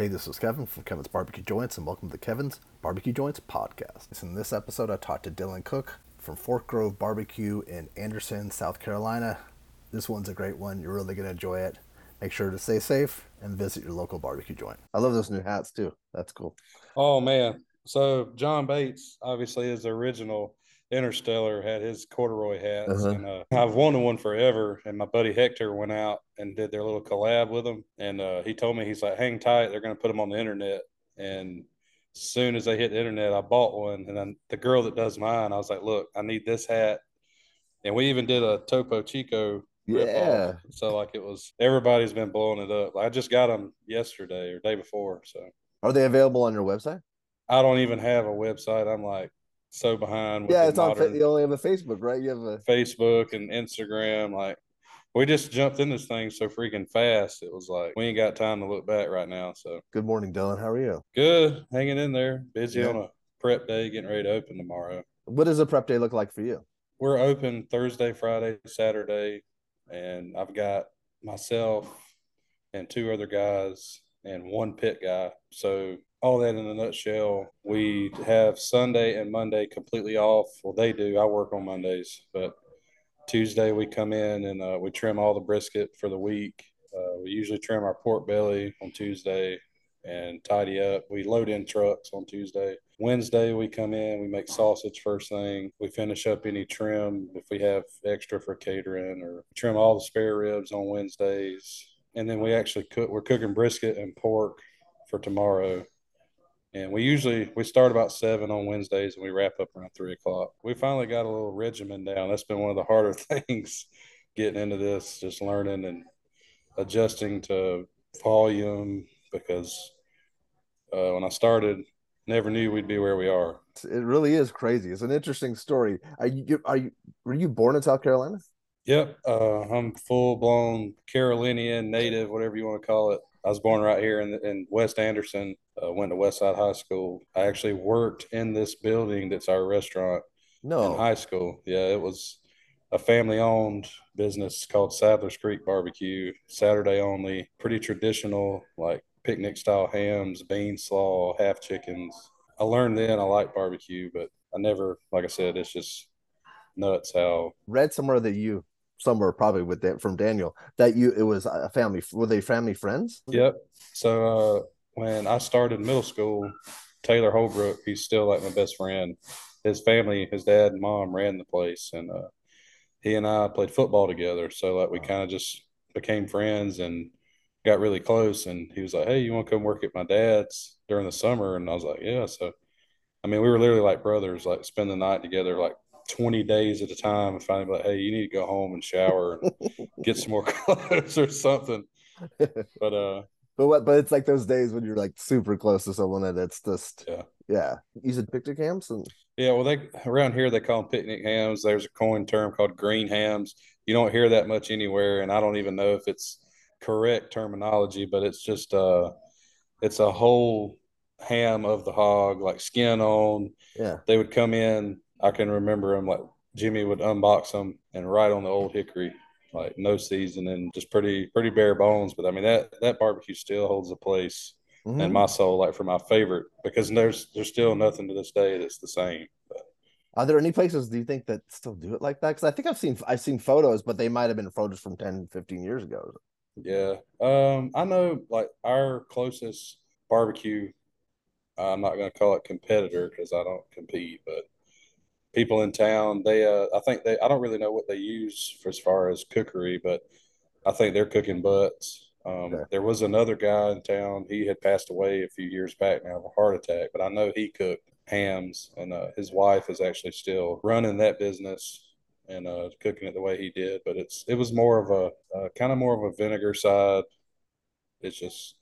Hey, this is Kevin from Kevin's Barbecue Joints, and welcome to Kevin's Barbecue Joints podcast. In this episode, I talked to Dylan Cooke from Fork Grove Barbecue in Anderson, South Carolina. This one's a great one. You're really going to enjoy it. Make sure to stay safe and visit your local barbecue joint. I love those new hats too. That's cool. Oh, man. So, John Bates obviously is the original Interstellar had his corduroy hats, uh-huh. and uh, I've wanted one forever. And my buddy Hector went out and did their little collab with them, and uh, he told me he's like, "Hang tight, they're going to put them on the internet." And as soon as they hit the internet, I bought one, and then the girl that does mine, I was like, "Look, I need this hat," and we even did a Topo Chico. Yeah. So like it was everybody's been blowing it up. I just got them yesterday or day before. So are they available on your website? I don't even have a website. I'm like, so behind. yeah, it's on. You only have a Facebook, right? You have a Facebook and Instagram. Like we just jumped in this thing so freaking fast. It was like we ain't got time to look back right now. So good morning, Dylan. How are you? Good, hanging in there. Busy yeah. on a prep day, getting ready to open tomorrow. What does a prep day look like for you? We're open Thursday, Friday, Saturday, and I've got myself and two other guys and one pit guy. So all that in a nutshell. We have Sunday and Monday completely off. Well, they do. I work on Mondays, but Tuesday we come in and uh, we trim all the brisket for the week. Uh, we usually trim our pork belly on Tuesday and tidy up. We load in trucks on Tuesday. Wednesday we come in, we make sausage first thing. We finish up any trim if we have extra for catering or trim all the spare ribs on Wednesdays. And then we actually cook we're cooking brisket and pork for tomorrow and we usually we start about seven on Wednesdays and we wrap up around three o'clock. We finally got a little regimen down. That's been one of the harder things getting into this, just learning and adjusting to volume because uh, when I started, never knew we'd be where we are. It really is crazy. It's an interesting story. Are you are you were you born in South Carolina? Yep, uh, I'm full blown Carolinian native, whatever you want to call it. I was born right here in, in West Anderson. Uh, went to Westside High School. I actually worked in this building that's our restaurant. No, in high school. Yeah, it was a family-owned business called Sadler's Creek Barbecue. Saturday only. Pretty traditional, like picnic style hams, bean slaw, half chickens. I learned then I like barbecue, but I never, like I said, it's just nuts how. Read somewhere that you somewhere probably with that from Daniel that you it was a family were they family friends? Yep. So uh, when I started middle school, Taylor Holbrook, he's still like my best friend. His family, his dad and mom ran the place, and uh, he and I played football together. So like we kind of just became friends and got really close. And he was like, "Hey, you want to come work at my dad's during the summer?" And I was like, "Yeah." So I mean, we were literally like brothers, like spend the night together, like 20 days at a time and finally like, hey, you need to go home and shower and get some more clothes or something. But uh but what but it's like those days when you're like super close to someone and it's just yeah. Yeah. You said picnic hams and yeah, well they around here they call them picnic hams. There's a coin term called green hams. You don't hear that much anywhere, and I don't even know if it's correct terminology, but it's just uh it's a whole ham of the hog, like skin on. Yeah. They would come in I can remember them like Jimmy would unbox them and right on the old hickory, like no seasoning, just pretty pretty bare bones. But I mean that that barbecue still holds a place mm-hmm. in my soul, like for my favorite, because there's there's still nothing to this day that's the same. But. Are there any places do you think that still do it like that? Because I think I've seen I've seen photos, but they might have been photos from 10, 15 years ago. Yeah, um, I know like our closest barbecue. I'm not going to call it competitor because I don't compete, but people in town. They, uh, I think they, I don't really know what they use for as far as cookery, but I think they're cooking butts. Um, okay. There was another guy in town. He had passed away a few years back now of a heart attack, but I know he cooked hams, and uh, his wife is actually still running that business and uh, cooking it the way he did. But it's it was more of a uh, kind of more of a vinegar side. It's just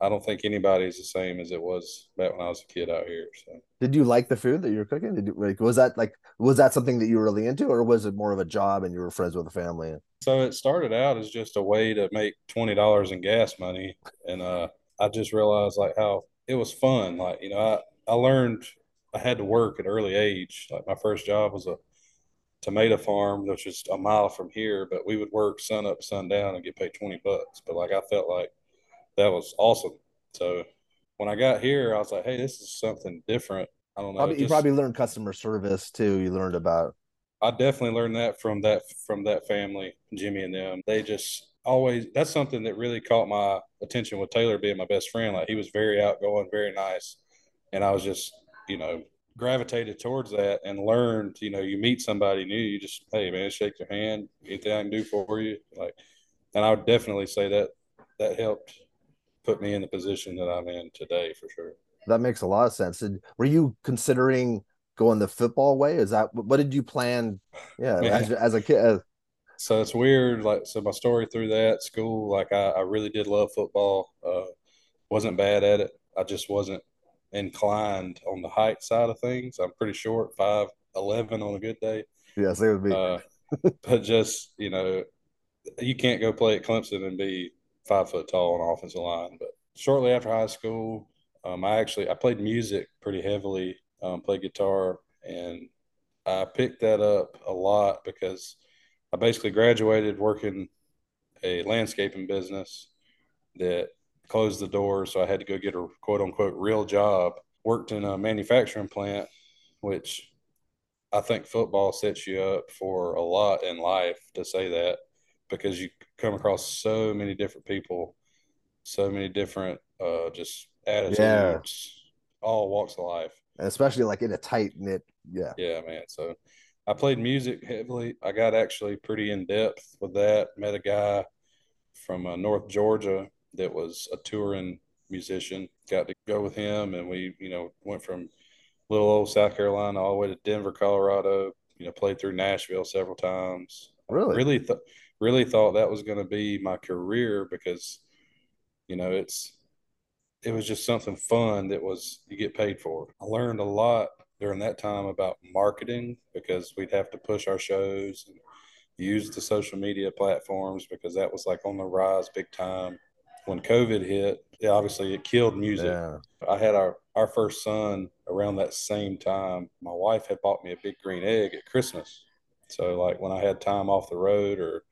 I don't think anybody's the same as it was back when I was a kid out here. So, did you like the food that you were cooking? Did you like was that like was that something that you were really into, or was it more of a job and you were friends with the family? So it started out as just a way to make twenty dollars in gas money, and uh, I just realized like how it was fun. Like you know, I I learned I had to work at early age. Like my first job was a tomato farm, which is a mile from here, but we would work sun up, sun down, and get paid twenty bucks. But like I felt like that was awesome. So when I got here, I was like, hey, this is something different. I don't know. Probably, you probably learned customer service too. You learned about I definitely learned that from that from that family, Jimmy and them. They just always that's something that really caught my attention with Taylor being my best friend. Like he was very outgoing, very nice. And I was just, you know, gravitated towards that and learned, you know, you meet somebody new, you just, hey man, shake their hand, anything I can do for you. Like and I would definitely say that that helped put me in the position that I'm in today for sure. that makes a lot of sense. And were you considering going the football way? Is that what did you plan? Yeah, as, as a kid. as- So it's weird. Like, so my story through that school, like I, I really did love football. Uh, wasn't bad at it. I just wasn't inclined on the height side of things. I'm pretty short, five eleven on a good day. yes, it would be. Uh, but just you know, you can't go play at Clemson and be five foot tall on offensive line. But shortly after high school, um, I actually I played music pretty heavily, um, played guitar, and I picked that up a lot because I basically graduated working a landscaping business that closed the doors, so I had to go get a quote unquote real job. Worked in a manufacturing plant, which I think football sets you up for a lot in life to say that because you come across so many different people, so many different uh, just attitudes, all walks of life. especially like in a tight knit. Yeah. Yeah, man. So I played music heavily. I got actually pretty in depth with that. Met a guy from uh, North Georgia that was a touring musician. Got to go with him, and we, you know, went from little old South Carolina all the way to Denver, Colorado. You know, played through Nashville several times. Really? Really, th- really thought that was going to be my career because, you know, it's it was just something fun that was you get paid for. I learned a lot during that time about marketing because we'd have to push our shows and use the social media platforms because that was like on the rise big time. When COVID hit, yeah, obviously it killed music. Yeah. I had our our first son around that same time. My wife had bought me a big green egg at Christmas. So like when I had time off the road or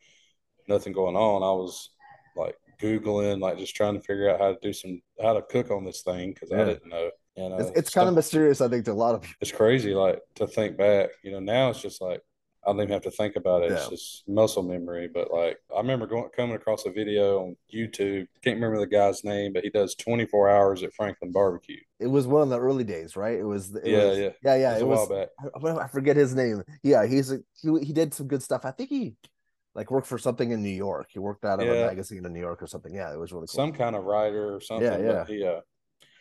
nothing going on, I was like googling, like just trying to figure out how to do some how to cook on this thing because Yeah. I didn't know. You know, It's, uh, it's kind of mysterious, I think, to a lot of people. it's crazy like to think back. You know, now it's just like I don't even have to think about it. It's just muscle memory. But like I remember going coming across a video on YouTube. Can't remember the guy's name, but he does 24 hours at Franklin Barbecue. It was one of the early days, right? It was. It Yeah, was- yeah. yeah, yeah. It It was a was. while back. I, I forget his name. Yeah, he's a, he he did some good stuff. I think he like worked for something in New York. He worked out of a magazine in New York or something. Yeah, it was really cool. Some kind of writer or something. Yeah, yeah. He, uh,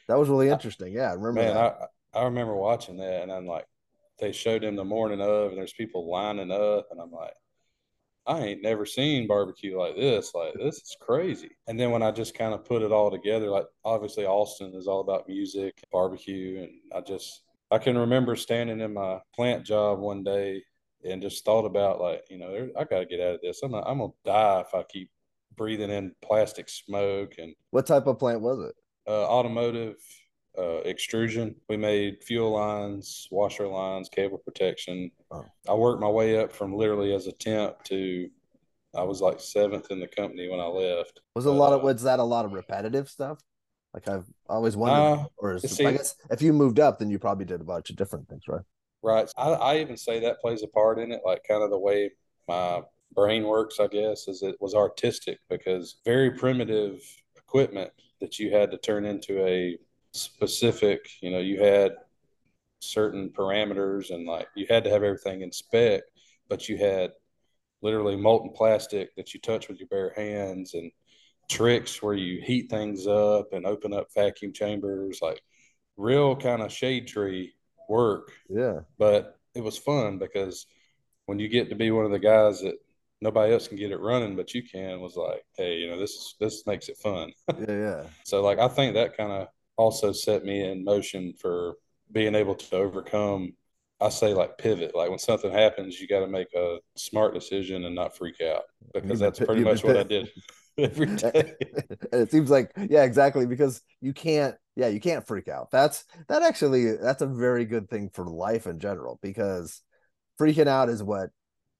that was really interesting. Yeah, I remember man, that. I I remember watching that, and I'm like, they showed him the morning of, and there's people lining up, and I'm like, I ain't never seen barbecue like this. Like this is crazy. And then when I just kind of put it all together, like obviously Austin is all about music, barbecue, and I just I can remember standing in my plant job one day and just thought about like, you know, I got to get out of this. I'm not, I'm gonna die if I keep breathing in plastic smoke and what type of plant was it? uh, automotive uh, extrusion. We made fuel lines, washer lines, cable protection. Oh. I worked my way up from literally as a temp to I was like seventh in the company when I left. Was a lot of Uh, was that a lot of repetitive stuff? Like I've always wondered, Uh, or is see- I guess if you moved up, then you probably did a bunch of different things, right? Right. I, I even say that plays a part in it, like kind of the way my brain works, I guess, is it was artistic because very primitive equipment that you had to turn into a specific, you know, you had certain parameters and like you had to have everything in spec, but you had literally molten plastic that you touch with your bare hands and tricks where you heat things up and open up vacuum chambers, like real kind of shade tree work Yeah, but it was fun because when you get to be one of the guys that nobody else can get it running but you can was like hey you know this is this makes it fun. Yeah, yeah. so like i think that kind of also set me in motion for being able to overcome i say like pivot. Like when something happens you got to make a smart decision and not freak out because that's pretty much what i did every day. And it seems like yeah exactly because you can't yeah you can't freak out that's that actually that's a very good thing for life in general because freaking out is what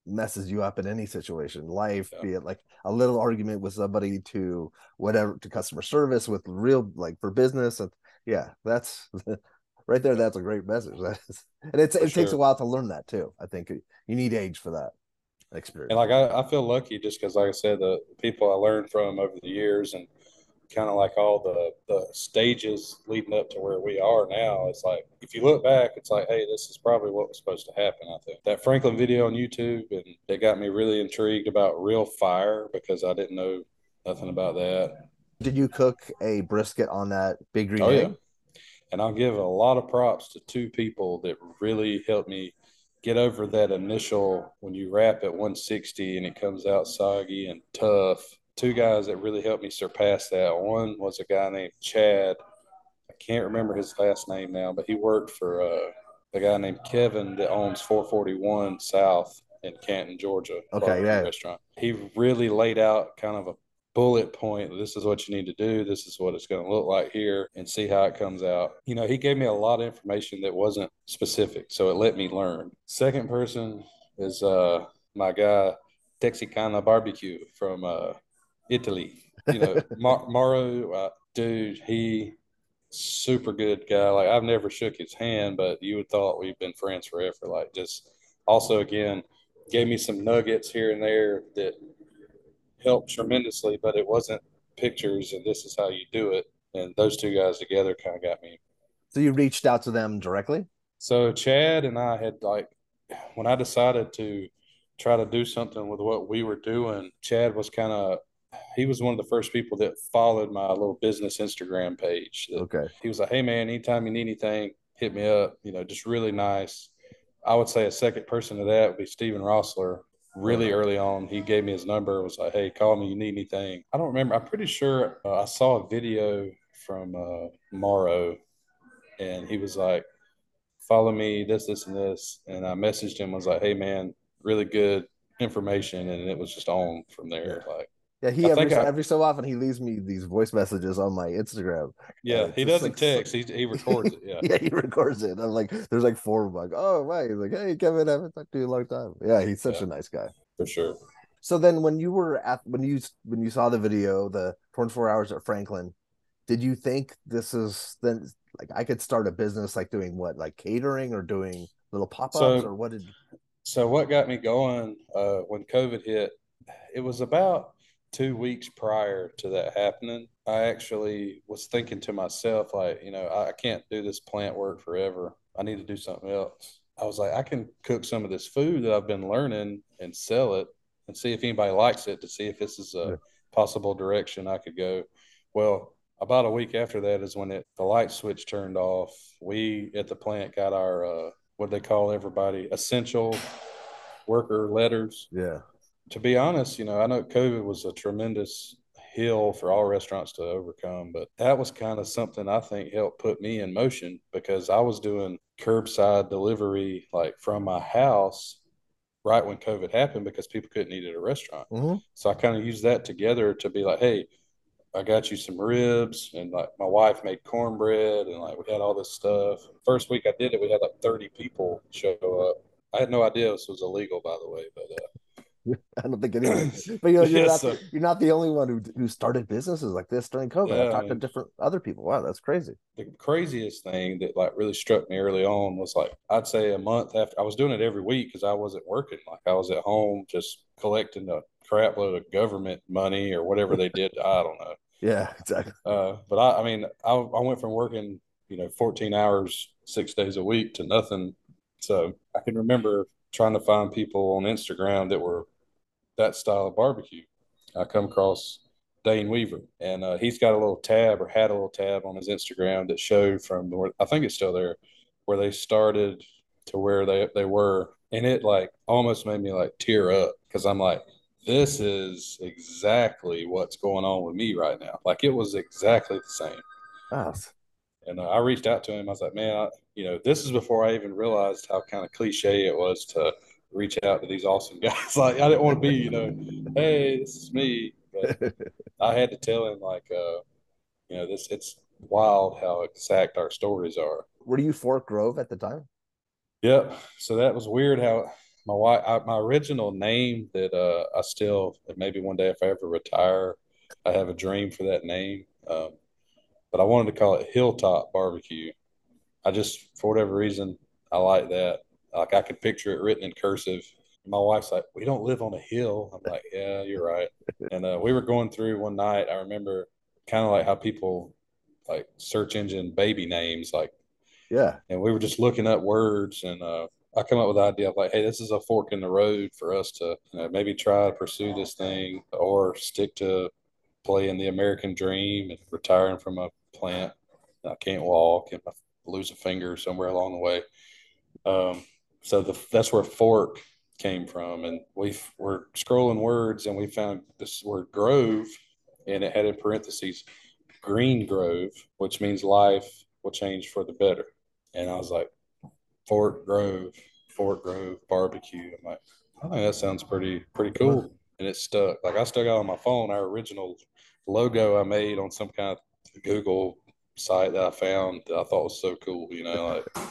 messes you up in any situation, life, Yeah. be it like a little argument with somebody to whatever to customer service with real like for business. And yeah, that's right there. That's a great message. That is, and it's, For it takes a while to learn that too. I think you need age for that experience. And like I, I feel lucky just because, like I said, the people I learned from over the years and kind of like all the the stages leading up to where we are now. It's like if you look back, it's like, hey, this is probably what was supposed to happen. I think that Franklin video on YouTube and it got me really intrigued about real fire because I didn't know nothing about that. Did you cook a brisket on that big green Oh egg? yeah. And I'll give a lot of props to two people that really helped me get over that initial when you wrap at 160 and it comes out soggy and tough. Two guys that really helped me surpass that. One was a guy named Chad. I can't remember his last name now, but he worked for uh, a guy named Kevin that owns 441 South in Canton, Georgia. Okay, yeah. Restaurant. He really laid out kind of a bullet point. This is what you need to do. This is what it's going to look like here, and see how it comes out. You know, he gave me a lot of information that wasn't specific, so it let me learn. Second person is uh, my guy Texicana Barbecue from uh, Italy. You know, Mar- uh, dude, he super good guy. Like I've never shook his hand, but you would thought we've been friends forever. Like just also again gave me some nuggets here and there that helped tremendously, but it wasn't pictures and this is how you do it. And those two guys together kind of got me. So you reached out to them directly? So Chad and I had like when I decided to try to do something with what we were doing, Chad was kind of he was one of the first people that followed my little business Instagram page. Okay. he was like, "Hey man, anytime you need anything, hit me up." You know, just really nice. I would say a second person to that would be Steven Rossler. Really Uh-huh. early on, he gave me his number. Was like, "Hey, call me. You need anything?" I don't remember. I'm pretty sure uh, I saw a video from uh, Morrow, and he was like, "Follow me. This, this, and this." And I messaged him. Was like, "Hey man, really good information," and it was just on from there. Like, Yeah, he I every, I- every so often he leaves me these voice messages on my Instagram. yeah, he doesn't like text. He he records it. Yeah. Yeah, he records it. I'm like, there's like four of them. Like, oh right. He's like, hey Kevin, I haven't talked to you in a long time. Yeah, he's such Yeah. a nice guy. for sure. So then when you were at when you when you saw the video, the 24 hours at Franklin, did you think this is then like I could start a business like doing what, like catering or doing little pop-ups So- or what did So what got me going uh, when COVID hit? It was about two weeks prior to that happening. I actually was thinking to myself, like, you know, I, I can't do this plant work forever. I need to do something else. I was like, I can cook some of this food that I've been learning and sell it and see if anybody likes it to see if this is a Yeah. possible direction I could go. Well, about a week after that is when it the light switch turned off. We at the plant got our uh, what they call everybody essential worker letters. yeah. To be honest, you know, I know COVID was a tremendous hill for all restaurants to overcome, but that was kind of something I think helped put me in motion because I was doing curbside delivery like from my house right when COVID happened because people couldn't eat at a restaurant. Mhm. So I kind of used that together to be like, hey, I got you some ribs, and like my wife made cornbread, and like we had all this stuff. First week I did it, we had like 30 people show up. I had no idea this was illegal, by the way, but uh, I don't think anyone but you know, you're Yeah, not the, you're not the only one who who started businesses like this during COVID. Yeah, I've talked to different other people. Wow, that's crazy. the craziest thing that like really struck me early on was like I'd say a month after I was doing it every week because I wasn't working. Like I was at home just collecting a crap load of government money or whatever they did. I don't know. Yeah, exactly. Uh, but I, I mean, I, I went from working, you know, 14 hours, six days a week to nothing. So I can remember trying to find people on Instagram that were that style of barbecue. I come across Dayne Weaver, and uh, he's got a little tab or had a little tab on his Instagram that showed from where I think it's still there, where they started to where they they were, and it like almost made me like tear up because I'm like, this is exactly what's going on with me right now. Like it was exactly the same. Ah, And uh, I reached out to him. I was like, man, I, you know, this is before I even realized how kind of cliche it was to reach out to these awesome guys. like I didn't want to be, you know, hey, this is me. But I had to tell him like, uh, you know, this it's wild how exact our stories are. were you Fork Grove at the time? Yep. So that was weird how my wife, I, my original name that uh, I still maybe one day if I ever retire, I have a dream for that name. Um, but I wanted to call it Hilltop Barbecue. I just for whatever reason I like that. Like I could picture it written in cursive. My wife's like, "We don't live on a hill." I'm like, "Yeah, you're right." And uh, we were going through one night. I remember kind of like how people like search engine baby names, like yeah. And we were just looking up words, and uh, I come up with the idea of like, hey, this is a fork in the road for us to you know, maybe try to pursue this thing or stick to playing the American dream and retiring from a plant. I can't walk and I lose a finger somewhere along the way. Um, so the, that's where fork came from. And we were scrolling words and we found this word grove and it had in parentheses green grove, which means life will change for the better. And I was like, Fork Grove, Fork Grove barbecue. I'm like, oh, I think that sounds pretty pretty cool. And it stuck. Like I still got on my phone our original logo I made on some kind of Google site that I found that I thought was so cool, you know, like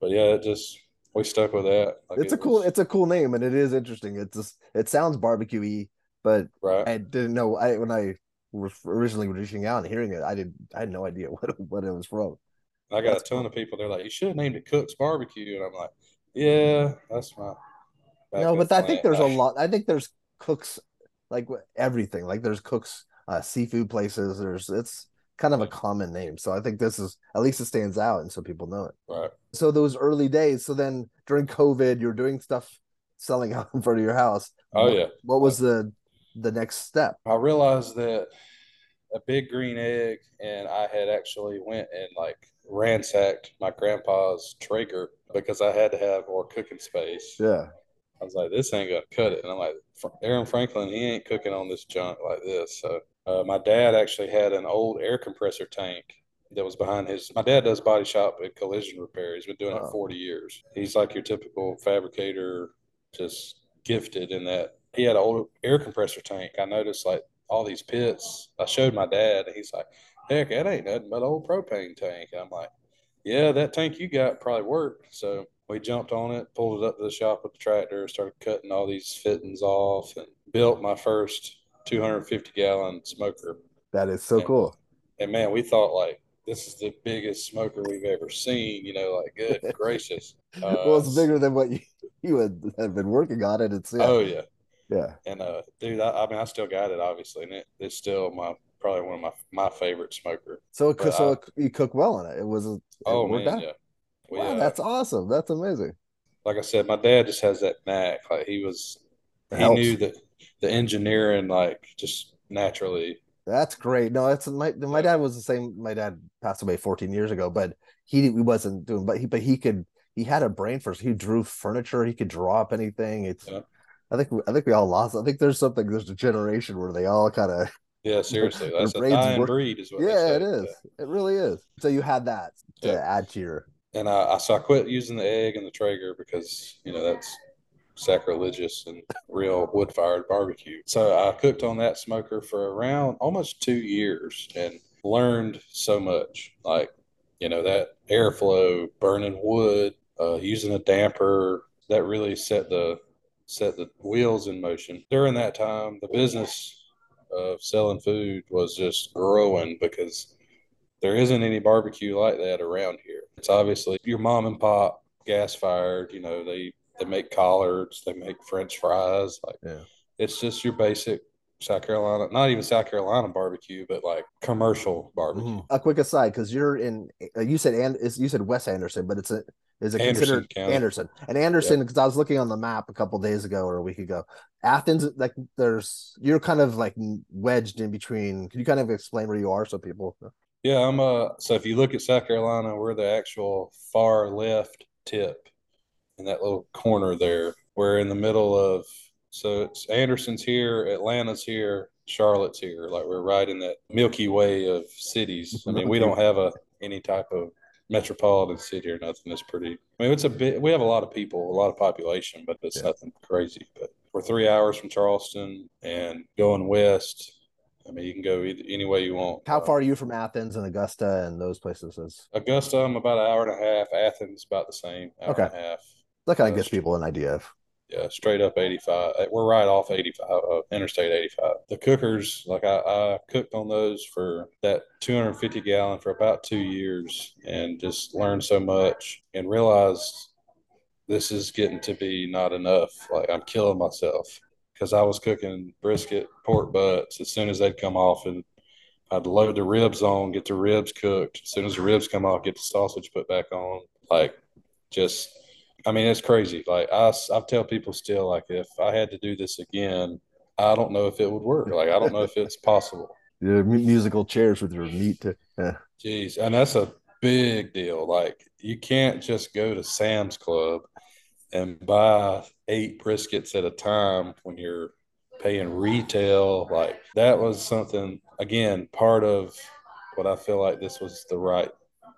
but yeah, it just we stuck with that. Like it's it a cool was, it's a cool name and it is interesting. It's just it sounds barbecuey, but right. I didn't know I when I was originally reaching out and hearing it, I did I had no idea what what it was from. I got that's a ton cool. of people. They're like, "You should have named it Cook's Barbecue," and I'm like, "Yeah, that's my." No, but I think there's a lot. I think there's cooks like everything. Like there's cooks, uh, seafood places. There's it's kind of a common name. So I think this is at least it stands out, and so people know it. Right. So those early days. So then during COVID, you're doing stuff selling out in front of your house. Oh what, yeah. What was the the next step? I realized that a big green egg, and I had actually went and like ransacked my grandpa's Traeger because I had to have more cooking space. Yeah. I was like, this ain't gonna cut it. And I'm like, Aaron Franklin, he ain't cooking on this junk like this. So uh, my dad actually had an old air compressor tank that was behind his. My dad does body shop and collision repair. He's been doing it 40 years. He's like your typical fabricator, just gifted in that he had an old air compressor tank. I noticed like all these pits. I showed my dad, and he's like, heck, that ain't nothing but an old propane tank. I'm like, yeah, that tank you got probably worked. So we jumped on it, pulled it up to the shop with the tractor, started cutting all these fittings off, and built my first 250 gallon smoker. That is so and, cool. And man, we thought like this is the biggest smoker we've ever seen. You know, like good gracious. Uh, well, it's bigger than what you you had, had been working on it. It's yeah. oh yeah, yeah. And uh, dude, I, I mean, I still got it obviously, and it, it's still my probably one of my my favorite smoker. So, but so I, you cook well in it. It was. It oh man, out? yeah. We, wow, uh, that's awesome. That's amazing. Like I said, my dad just has that knack. Like he was, it he helps. knew that the engineering, like just naturally. That's great. No, that's my my dad was the same. My dad passed away 14 years ago, but he he wasn't doing. But he but he could. He had a brain for. He drew furniture. He could draw up anything. It's. Yeah. I think I think we all lost. I think there's something. There's a generation where they all kind of yeah, seriously, that's a dying work. breed, is what. Yeah, it is. Yeah. It really is. So you had that to yeah. add to your. And I, so I quit using the egg and the Traeger because you know that's sacrilegious and real wood fired barbecue. So I cooked on that smoker for around almost two years and learned so much. Like you know that airflow, burning wood, uh, using a damper that really set the set the wheels in motion. During that time, the business of selling food was just growing because there isn't any barbecue like that around here. It's obviously your mom and pop gas fired, you know, they they make collards, they make french fries, like yeah. it's just your basic South Carolina, not even South Carolina barbecue, but like commercial barbecue. Mm-hmm. A quick aside, because you're in, uh, you said and you said West Anderson, but it's a is it Anderson considered County. Anderson and Anderson? Because I was looking on the map a couple days ago or a week ago. Athens, like there's you're kind of like wedged in between. Can you kind of explain where you are so people? Yeah, I'm uh. So if you look at South Carolina, we're the actual far left tip in that little corner there. We're in the middle of so it's Anderson's here, Atlanta's here, Charlotte's here. Like we're right in that Milky Way of cities. I mean, we don't have a any type of metropolitan city or nothing. It's pretty. I mean, it's a bit. We have a lot of people, a lot of population, but it's yeah. nothing crazy. But we're three hours from Charleston and going west. I mean, you can go either, any way you want. How far are you from Athens and Augusta and those places? Augusta, I'm about an hour and a half. Athens, about the same. okay. That kind of gives people an idea of Yeah, straight up 85. Uh, we're right off 85, uh, Interstate 85. The cookers, like I, I cooked on those for that 250 gallon for about two years and just learned so much and realized this is getting to be not enough. Like I'm killing myself because I was cooking brisket, pork butts as soon as they'd come off and I'd load the ribs on, get the ribs cooked. As soon as the ribs come off, get the sausage put back on. Like just I mean, it's crazy. Like I, I tell people still, like if I had to do this again, I don't know if it would work. Like I don't know if it's possible. Yeah, musical chairs with your meat. To, yeah. Jeez, and that's a big deal. Like you can't just go to Sam's Club and buy eight briskets at a time when you're paying retail. Like that was something again part of what I feel like this was the right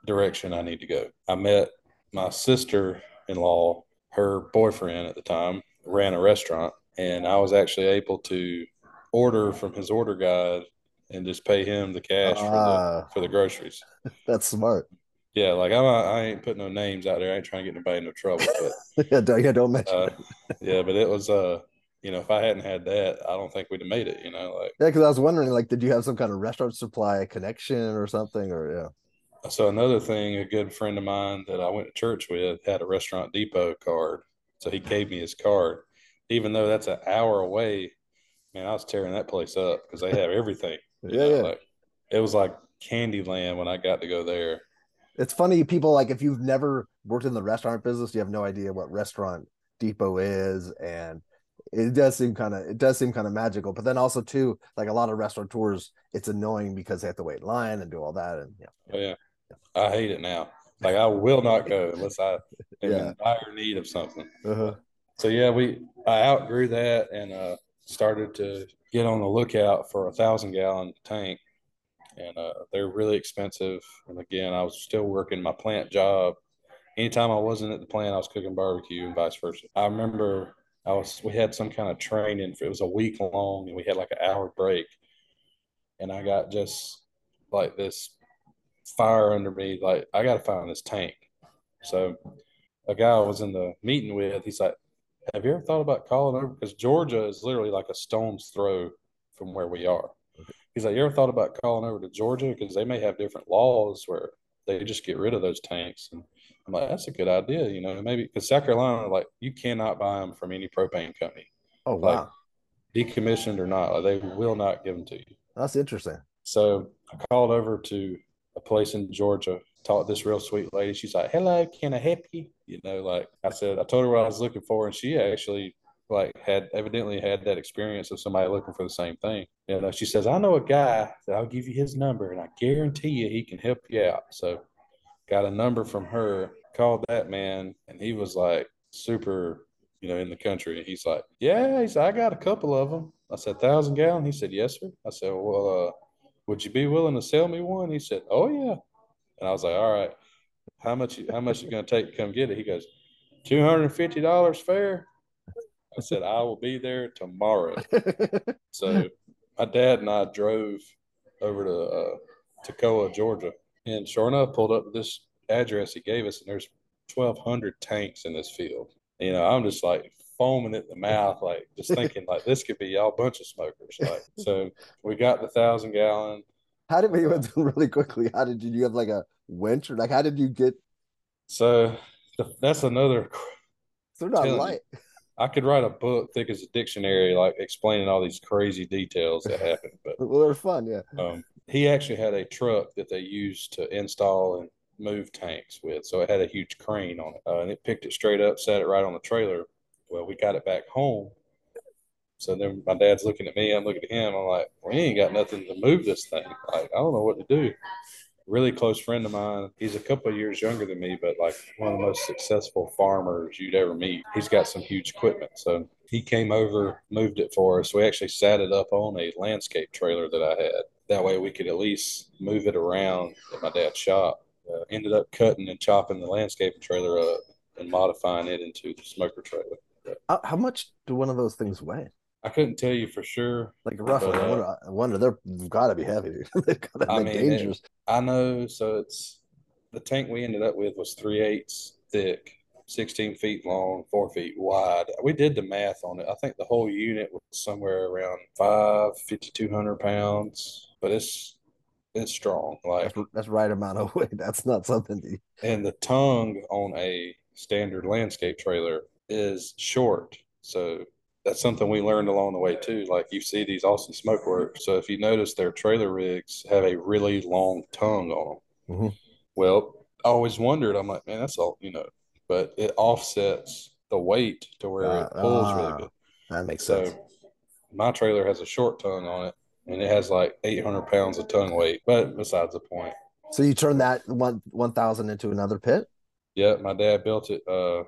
direction I need to go. I met my sister in law, her boyfriend at the time, ran a restaurant, and I was actually able to order from his order guide and just pay him the cash for the ah. for the groceries. That's smart. Yeah, like I'm, I ain't putting no names out there. I ain't trying to get anybody into trouble. But yeah, don't, yeah, don't mention. Uh, yeah, but it was uh, you know, if I hadn't had that, I don't think we'd have made it. You know, like yeah, because I was wondering, like, did you have some kind of restaurant supply connection or something, or yeah? So another thing, a good friend of mine that I went to church with had a restaurant depot card. So he gave me his card, even though that's an hour away. Man, I was tearing that place up because they have everything. yeah, know, yeah. Like, it was like Candyland when I got to go there. It's funny, people like if you've never worked in the restaurant business, you have no idea what restaurant depot is, and it does seem kind of it does seem kind of magical. But then also too, like a lot of restaurateurs, it's annoying because they have to wait in line and do all that, and yeah. Oh yeah. I hate it now. Like I will not go unless I am yeah. in dire need of something. Uh-huh. So yeah, we I outgrew that and uh, started to get on the lookout for a thousand gallon tank, and uh, they're really expensive. And again, I was still working my plant job. Anytime I wasn't at the plant, I was cooking barbecue and vice versa. I remember I was we had some kind of training. For, it was a week long, and we had like an hour break. And I got just like this fire under me. Like, I got to find this tank. So, a guy I was in the meeting with, he's like, Have you ever thought about calling over? Because Georgia is literally like a stone's throw from where we are. He's like, You ever thought about calling over to Georgia? Because they may have different laws where they just get rid of those tanks. And I'm like, That's a good idea. You know, maybe because South Carolina, like, you cannot buy them from any propane company. Oh, wow. Like, decommissioned or not, like, they will not give them to you. That's interesting. So I called over to a place in Georgia. Talked this real sweet lady. She's like, "Hello, can I help you?" You know, like I said, I told her what I was looking for, and she actually like had evidently had that experience of somebody looking for the same thing. You know, she says, "I know a guy that I'll give you his number, and I guarantee you he can help you out." So, got a number from her. Called that man, and he was like super, you know, in the country. And He's like, "Yeah," he said, "I got a couple of them." I said, "Thousand gallon." He said, "Yes, sir." I said, "Well, uh, would you be willing to sell me one? He said, oh yeah. And I was like, all right, how much, how much is it going to take to come get it? He goes, $250 fair. I said, I will be there tomorrow. so my dad and I drove over to uh, Toccoa, Georgia. And sure enough, pulled up this address he gave us, and there's 1,200 tanks in this field. You know, I'm just like, foaming at the mouth, like just thinking like this could be all bunch of smokers. Like so, we got the thousand gallon. How did we went really quickly? How did you, you have like a winch or like how did you get? So that's another. They're not light. You, I could write a book thick as a dictionary, like explaining all these crazy details that happened. But well, they're fun, yeah. Um, he actually had a truck that they used to install and move tanks with, so it had a huge crane on it, uh, and it picked it straight up, set it right on the trailer, well, we got it back home. So then my dad's looking at me, I'm looking at him. I'm like, we ain't got nothing to move this thing. Like, I don't know what to do. Really close friend of mine. He's a couple of years younger than me, but like one of the most successful farmers you'd ever meet. He's got some huge equipment. So he came over, moved it for us. We actually sat it up on a landscape trailer that I had. That way we could at least move it around at my dad's shop. Uh, ended up cutting and chopping the landscaping trailer up and modifying it into the smoker trailer. How, how much do one of those things weigh? I couldn't tell you for sure. Like roughly, but, uh, I, wonder, I wonder they've got to be heavy. they've got to be dangerous. It, I know. So it's the tank we ended up with was three eighths thick, 16 feet long, four feet wide. We did the math on it. I think the whole unit was somewhere around five, 5,200 pounds, but it's it's strong. Like That's, that's right amount of weight. That's not something to, and the tongue on a standard landscape trailer is short. So that's something we learned along the way too. Like you see these Austin Smokeworks. So if you notice their trailer rigs have a really long tongue on them. Mhm. Well, I always wondered, I'm like, man, that's all, you know, but it offsets the weight to where it pulls really Ah, good. that makes So sense. my trailer has a short tongue on it and it has like 800 pounds of tongue weight, but besides the point. So you turn that one one thousand into another pit? Yeah, my dad built it. Uh,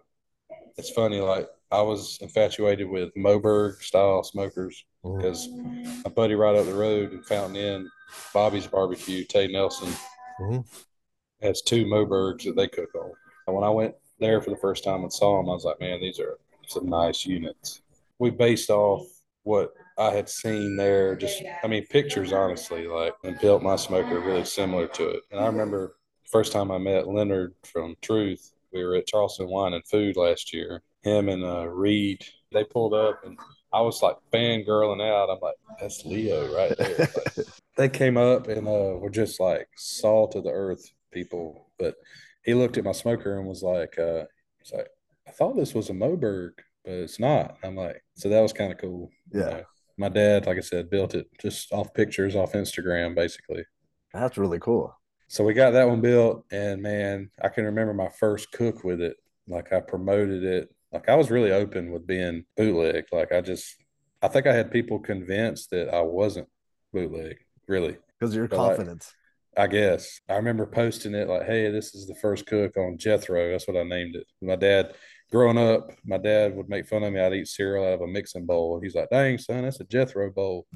it's funny, like I was infatuated with Moberg style smokers because my buddy right up the road in Fountain Inn, Bobby's Barbecue, Tay Nelson, Mhm. has two Mobergs that they cook on. And when I went there for the first time and saw them, I was like, man, these are some nice units. We based off what I had seen there, just I mean pictures honestly, like and built my smoker really similar to it. And I remember first time I met Leonard from Truth, we were at Charleston Wine and Food last year. Him and uh, Reed, they pulled up and I was like fangirling out. I'm like, that's Leo right there. Like, they came up and uh, were just like salt of the earth people. But he looked at my smoker and was like, uh, he's like, I thought this was a Moberg, but it's not. I'm like, so that was kind of cool. you Yeah. know. My dad, like I said, built it just off pictures off Instagram, basically. That's really cool. So we got that one built, and man, I can remember my first cook with it. Like I promoted it. Like I was really open with being bootleg. Like I just, I think I had people convinced that I wasn't bootleg, really. Because your But like- confidence. I guess I remember posting it like, "Hey, this is the first cook on Jethro." That's what I named it. My dad, growing up, my dad would make fun of me. I'd eat cereal out of a mixing bowl. He's like, "Dang, son, that's a Jethro bowl,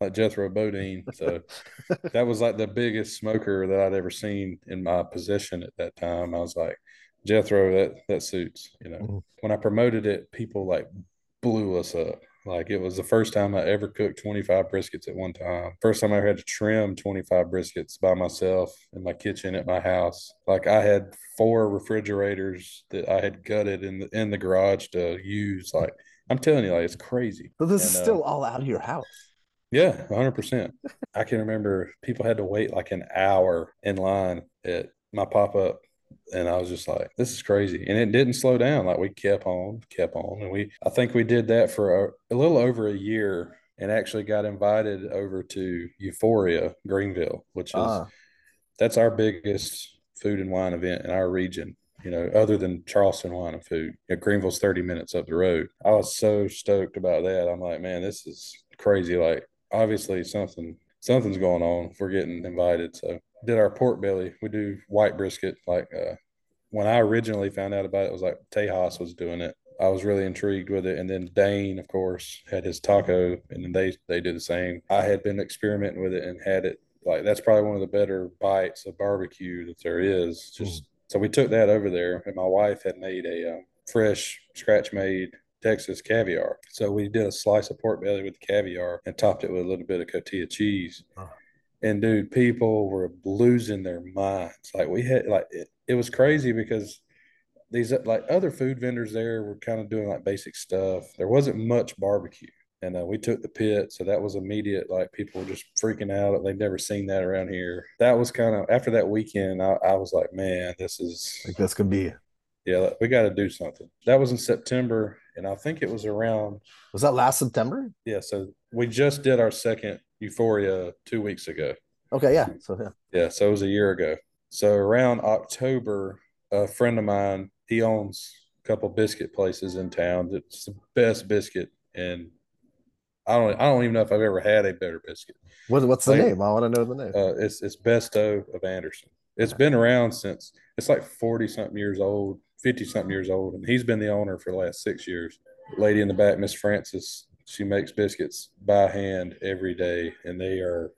like Jethro Bodine." So that was like the biggest smoker that I'd ever seen in my position at that time. I was like, Jethro, that that suits. You know, Mhm. when I promoted it, people like blew us up. Like it was the first time I ever cooked 25 briskets at one time. First time I ever had to trim 25 briskets by myself in my kitchen at my house. Like I had four refrigerators that I had gutted in the in the garage to use. Like I'm telling you, like it's crazy. But this is And, uh, still all out of your house. Yeah, 100%. I can remember people had to wait like an hour in line at my pop up. And I was just like, this is crazy. And it didn't slow down. Like we kept on, kept on. And we, I think we did that for a, a little over a year and actually got invited over to Euphoria, Greenville, which is, Ah, that's our biggest food and wine event in our region. You know, other than Charleston Wine and Food, you know, Greenville's 30 minutes up the road. I was so stoked about that. I'm like, man, this is crazy. Like, obviously, something something's going on if we're getting invited. So, did our pork belly. We do white brisket. Like, uh, when I originally found out about it, it was like Tejas was doing it. I was really intrigued with it, and then Dayne, of course, had his taco, and then they they did the same. I had been experimenting with it and had it like that's probably one of the better bites of barbecue that there is. Just so we took that over there, and my wife had made a um, fresh, scratch made Texas caviar. So we did a slice of pork belly with the caviar and topped it with a little bit of cotija cheese. Oh. And dude, people were losing their minds. Like we had, like it, it was crazy because these like other food vendors there were kind of doing like basic stuff. There wasn't much barbecue. And uh, we took the pit, so that was immediate. Like people were just freaking out; they'd never seen that around here. That was kind of after that weekend. I, I was like, "Man, this is like this could be. yeah, we got to do something." That was in September, and I think it was around Was that last September? yeah. So we just did our second Euphoria two weeks ago. Okay, yeah. So yeah. Yeah, so it was a year ago. So around October, a friend of mine, he owns a couple biscuit places in town. It's the best biscuit, and I don't, I don't even know if I've ever had a better biscuit. What, what's the name? I want to know the name. Uh, it's it's Besto of Anderson. It's been around since it's like forty something years old, fifty something years old, and he's been the owner for the last six years. Lady in the back, Miss Francis, she makes biscuits by hand every day, and they are.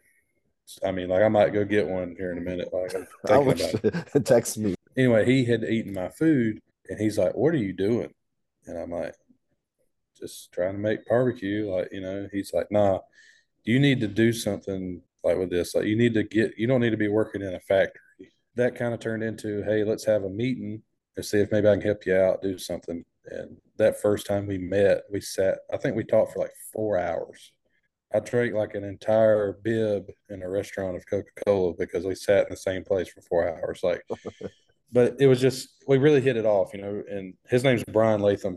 I mean, like I might go get one here in a minute. Like I'm I wish text me. Anyway, he had eaten my food, and he's like, "What are you doing?" And I'm like, "Just trying to make barbecue." Like, you know, he's like, "Nah, you need to do something like with this. Like, you need to get. You don't need to be working in a factory." That kind of turned into, "Hey, let's have a meeting." and see if maybe I can help you out, do something. And that first time we met, we sat, I think we talked for like four hours. I drank like an entire bib in a restaurant of Coca Cola because we sat in the same place for four hours. Like, but it was just, we really hit it off, you know. And his name's Brian Latham.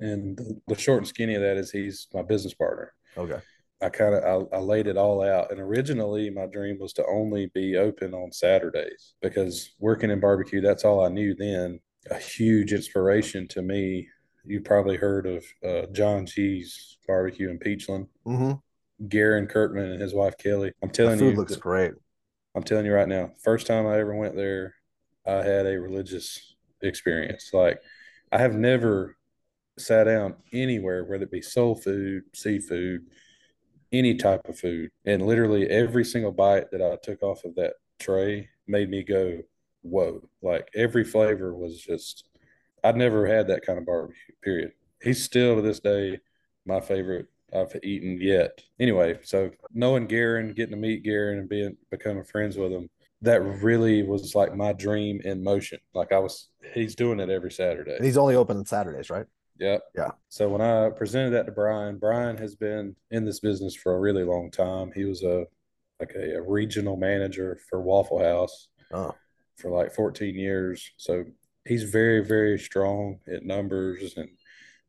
And the, the short and skinny of that is he's my business partner. Okay. I kind of I, I, laid it all out. And originally, my dream was to only be open on Saturdays because working in barbecue, that's all I knew then. A huge inspiration to me. You probably heard of uh, Jon G's Barbecue in Peachland. Mm-hmm. Garren Kirkman and his wife Kelly. I'm telling food you, looks great. I'm telling you right now. First time I ever went there, I had a religious experience. Like I have never sat down anywhere, whether it be soul food, seafood, any type of food. And literally every single bite that I took off of that tray made me go, whoa. Like every flavor was just, I'd never had that kind of barbecue, period. He's still to this day my favorite I've eaten yet. Anyway, so knowing Garren, getting to meet Garren and being becoming friends with him, that really was like my dream in motion. Like I was, he's doing it every Saturday. And he's only open on Saturdays, right? Yeah. Yeah. So when I presented that to Brian, Brian has been in this business for a really long time. He was a like a, a regional manager for Waffle House oh. for like 14 years. So he's very, very strong at numbers and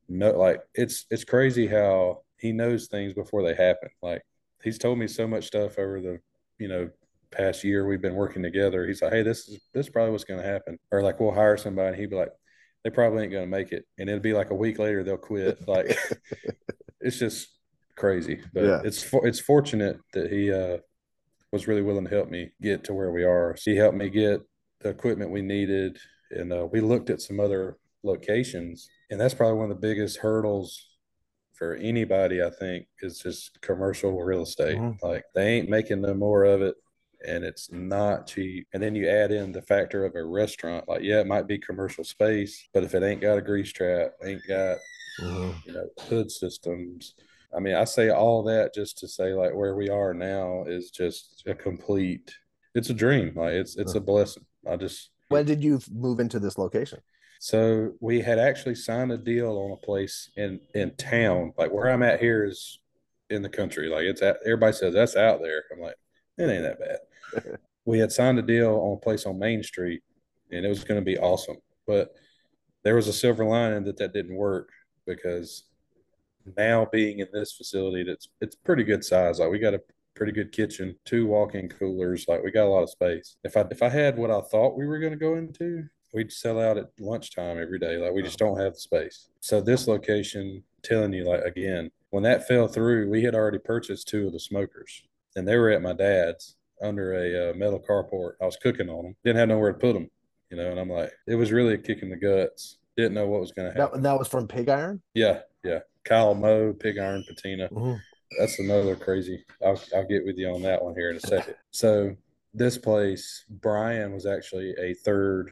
no like it's it's crazy how he knows things before they happen. Like he's told me so much stuff over the, you know, past year we've been working together. He's like, Hey, this is this is probably what's gonna happen. Or like we'll hire somebody and he'd be like, they probably ain't going to make it. And it'll be like a week later, they'll quit. Like it's just crazy, but yeah. it's, it's fortunate that he, uh, was really willing to help me get to where we are. So he helped me get the equipment we needed. And, uh, we looked at some other locations and that's probably one of the biggest hurdles for anybody, I think, is just commercial real estate. Mm-hmm. Like they ain't making no more of it and it's not cheap. And then you add in the factor of a restaurant. Like, yeah, it might be commercial space, but if it ain't got a grease trap, ain't got mm-hmm. you know hood systems. I mean, I say all that just to say like where we are now is just a complete. It's a dream. Like it's it's a blessing. I just. When did you move into this location? So we had actually signed a deal on a place in in town. Like where I'm at here is in the country. Like it's at everybody says that's out there. I'm like, it ain't that bad we had signed a deal on a place on Main Street, and it was going to be awesome. But there was a silver lining that that didn't work because now being in this facility, that's it's pretty good size. Like we got a pretty good kitchen, two walk-in coolers. Like we got a lot of space. If I if I had what I thought we were going to go into, we'd sell out at lunchtime every day. Like we just don't have the space. So this location, telling you, like again, when that fell through, we had already purchased two of the smokers, and they were at my dad's under a uh, metal carport. I was cooking on them. Didn't have nowhere to put them, you know. And I'm like, it was really a kick in the guts. Didn't know what was going to happen. That, that was from Pig Iron. Yeah, yeah. Kyle Moe, Pig Iron Patina. Mm-hmm. That's another crazy. I'll I'll get with you on that one here in a second. so this place, Brian was actually a third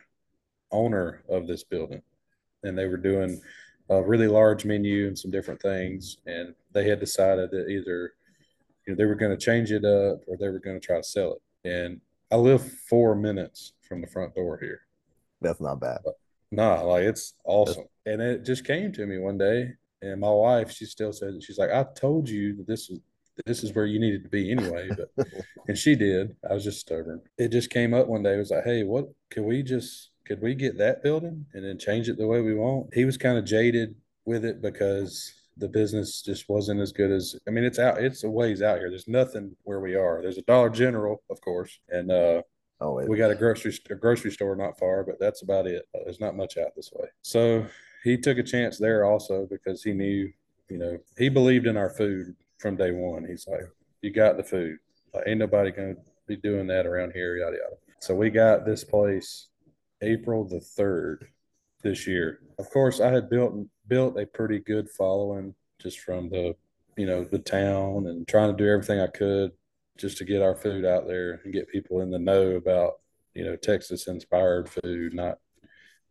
owner of this building, and they were doing a really large menu and some different things, and they had decided that either you know, they were going to change it up or they were going to try to sell it. And I live four minutes from the front door here. That's not bad. But, nah, like it's awesome. That's... and it just came to me one day, and my wife, she still says it. she's like, I told you that this is this is where you needed to be anyway. But and she did. I was just stubborn. It just came up one day. It was like, hey, what could we just could we get that building and then change it the way we want? He was kind of jaded with it because the business just wasn't as good as I mean it's out it's a ways out here. There's nothing where we are. There's a Dollar General, of course, and uh oh, we got a grocery a grocery store not far, but that's about it. There's not much out this way. So he took a chance there also because he knew, you know, he believed in our food from day one. He's like, You got the food. Like, ain't nobody gonna be doing that around here, yada yada. So we got this place April the third this year. Of course, I had built built a pretty good following just from the you know the town and trying to do everything I could just to get our food out there and get people in the know about you know Texas inspired food, not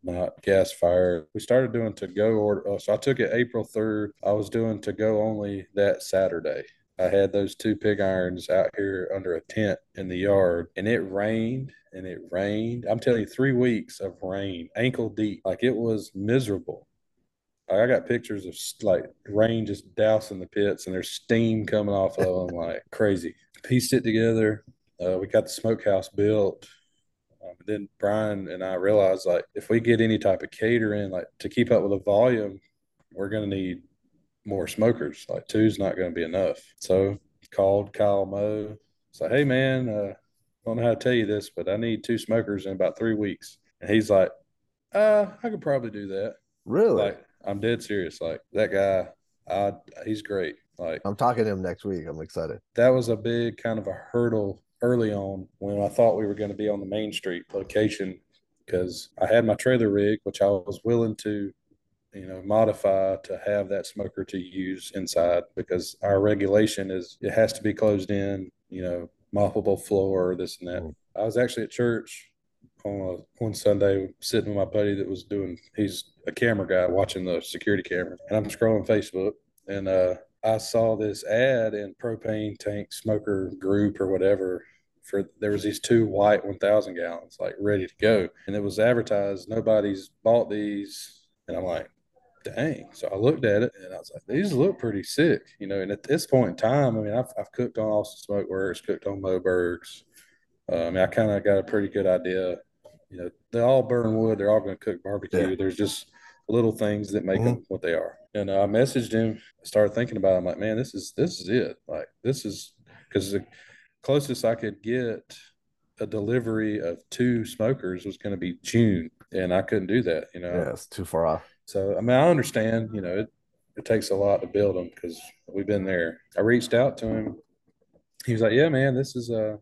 not gas fire. We started doing to go order. Uh, so I took it April 3rd. I was doing to go only that Saturday. I had those two pig irons out here under a tent in the yard and it rained and it rained. I'm telling you, three weeks of rain, ankle deep. Like it was miserable. I got pictures of like rain just dousing the pits and there's steam coming off of them like crazy. Pieced it together. Uh, we got the smokehouse built. Um, then Brian and I realized like if we get any type of catering, like to keep up with the volume, we're going to need more smokers. Like two's not going to be enough. So called Kyle Moe. So hey man, uh, I don't know how to tell you this, but I need two smokers in about three weeks. And he's like, uh, I could probably do that. Really? Like I'm dead serious. Like that guy, I he's great. Like I'm talking to him next week. I'm excited. that was a big kind of a hurdle early on when I thought we were going to be on the Main Street location because I had my trailer rig, which I was willing to, you know, modify to have that smoker to use inside because our regulation is it has to be closed in, you know, moppable floor, this and that. Mm. I was actually at church on a, one Sunday sitting with my buddy that was doing, he's a camera guy watching the security camera. And I'm scrolling Facebook and uh, I saw this ad in propane tank smoker group or whatever for there was these two white 1000 gallons like ready to go. And it was advertised nobody's bought these. And i'm like dang. So i looked at it and i was like these look pretty sick you know? And at this point in time i mean i've, I've cooked on austin smoke works cooked on mobergs. Uh, i mean i kind of got a pretty good idea. You know they all burn wood they're all going to cook barbecue. Yeah. there's just little things that make Mhm. them what they are and i messaged him started thinking about it. i'm like man this is this is it like this is because the closest i could get a delivery of two smokers was going to be june and i couldn't do that you know Yeah, it's too far off. so I mean, I understand. You know, it it takes a lot to build them because we've been there. I reached out to him. He was like, "Yeah, man, this is uh,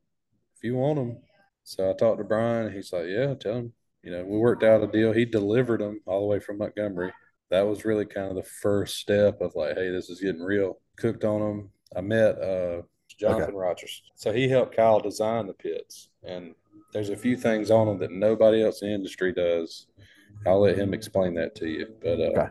if you want them." So I talked to Brian. He's like, "Yeah, tell him." You know, we worked out a deal. He delivered them all the way from Montgomery. That was really kind of the first step of like, "Hey, this is getting real." Cooked on them. I met uh, Jonathan Rogers. So he helped Kyle design the pits, and there's a few things on them that nobody else in the industry does. I'll let him explain that to you. But uh, Okay.